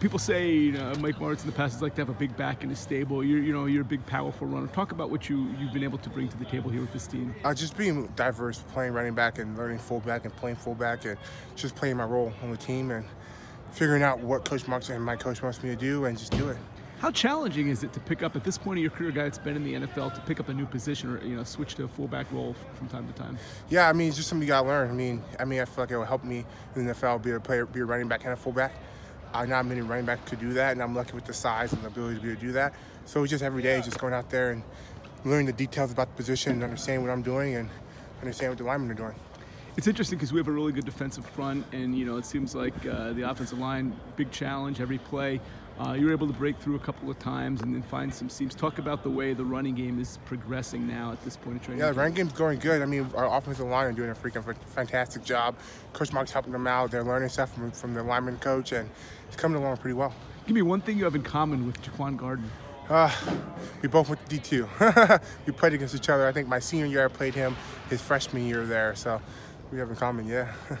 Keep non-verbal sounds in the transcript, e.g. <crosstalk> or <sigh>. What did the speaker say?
People say you know, Mike Martz in the past has like to have a big back in his stable. You're, you know, you're a big, powerful runner. Talk about what you you've been able to bring to the table here with this team. Uh, just being diverse, playing running back and learning fullback and playing fullback and just playing my role on the team and figuring out what Coach Martz and my coach wants me to do and just do it. How challenging is it to pick up at this point of your career, guy that's been in the NFL, to pick up a new position or you know switch to a fullback role from time to time? Yeah, I mean, it's just something you gotta learn. I mean, I mean, I feel like it will help me in the NFL be a player, be a running back and a fullback. Uh, not many running backs could do that, and I'm lucky with the size and the ability to be able to do that. So it's just every day, just going out there and learning the details about the position and understanding what I'm doing and understand what the linemen are doing. It's interesting because we have a really good defensive front, and you know it seems like uh, the offensive line big challenge every play. Uh, you were able to break through a couple of times and then find some seams. Talk about the way the running game is progressing now at this point in training. Yeah, the running game's going good. I mean, our offensive line are doing a freaking fantastic job. Coach Martz's helping them out. They're learning stuff from, from the lineman coach, and it's coming along pretty well. Give me one thing you have in common with Jaquan Gardner. Uh, we both went to D2. <laughs> we played against each other. I think my senior year I played him, his freshman year there. So we have in common, yeah. <laughs>